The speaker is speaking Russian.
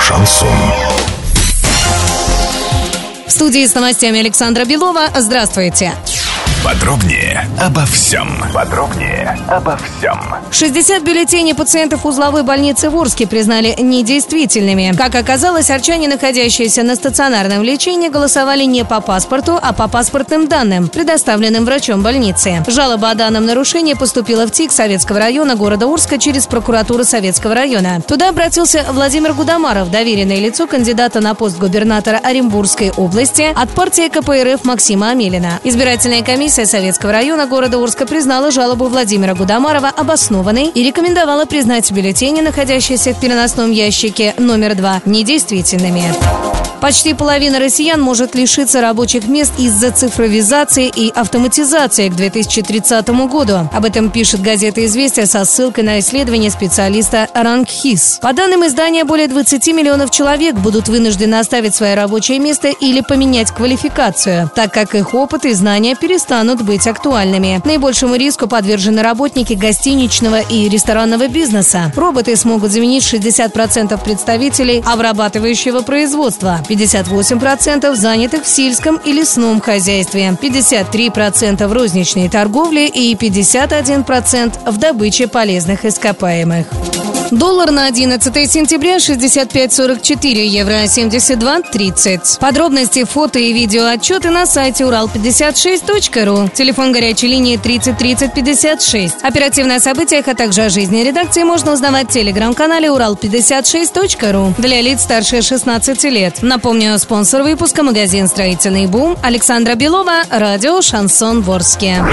шансон. В студии с новостями Александра Белова. Здравствуйте. Подробнее обо всем. Подробнее обо всем. 60 бюллетеней пациентов узловой больницы в Урске признали недействительными. Как оказалось, арчане, находящиеся на стационарном лечении, голосовали не по паспорту, а по паспортным данным, предоставленным врачом больницы. Жалоба о данном нарушении поступила в ТИК Советского района города Урска через прокуратуру Советского района. Туда обратился Владимир Гудамаров, доверенное лицо кандидата на пост губернатора Оренбургской области от партии КПРФ Максима Амелина. Избирательная комиссия Комиссия Советского района города Урска признала жалобу Владимира Гудамарова обоснованной и рекомендовала признать бюллетени, находящиеся в переносном ящике номер два, недействительными. Почти половина россиян может лишиться рабочих мест из-за цифровизации и автоматизации к 2030 году. Об этом пишет газета «Известия» со ссылкой на исследование специалиста Рангхис. По данным издания, более 20 миллионов человек будут вынуждены оставить свое рабочее место или поменять квалификацию, так как их опыт и знания перестанут быть актуальными. Наибольшему риску подвержены работники гостиничного и ресторанного бизнеса. Роботы смогут заменить 60% представителей обрабатывающего производства. 58% занятых в сельском и лесном хозяйстве, 53% в розничной торговле и 51% в добыче полезных ископаемых. Доллар на 11 сентября 65.44, евро 72.30. Подробности, фото и видео отчеты на сайте урал56.ру. Телефон горячей линии 30 30 56. Оперативные события, а также о жизни редакции можно узнавать в телеграм-канале урал56.ру для лиц старше 16 лет. Напомню, спонсор выпуска магазин «Строительный бум» Александра Белова, радио «Шансон Ворске».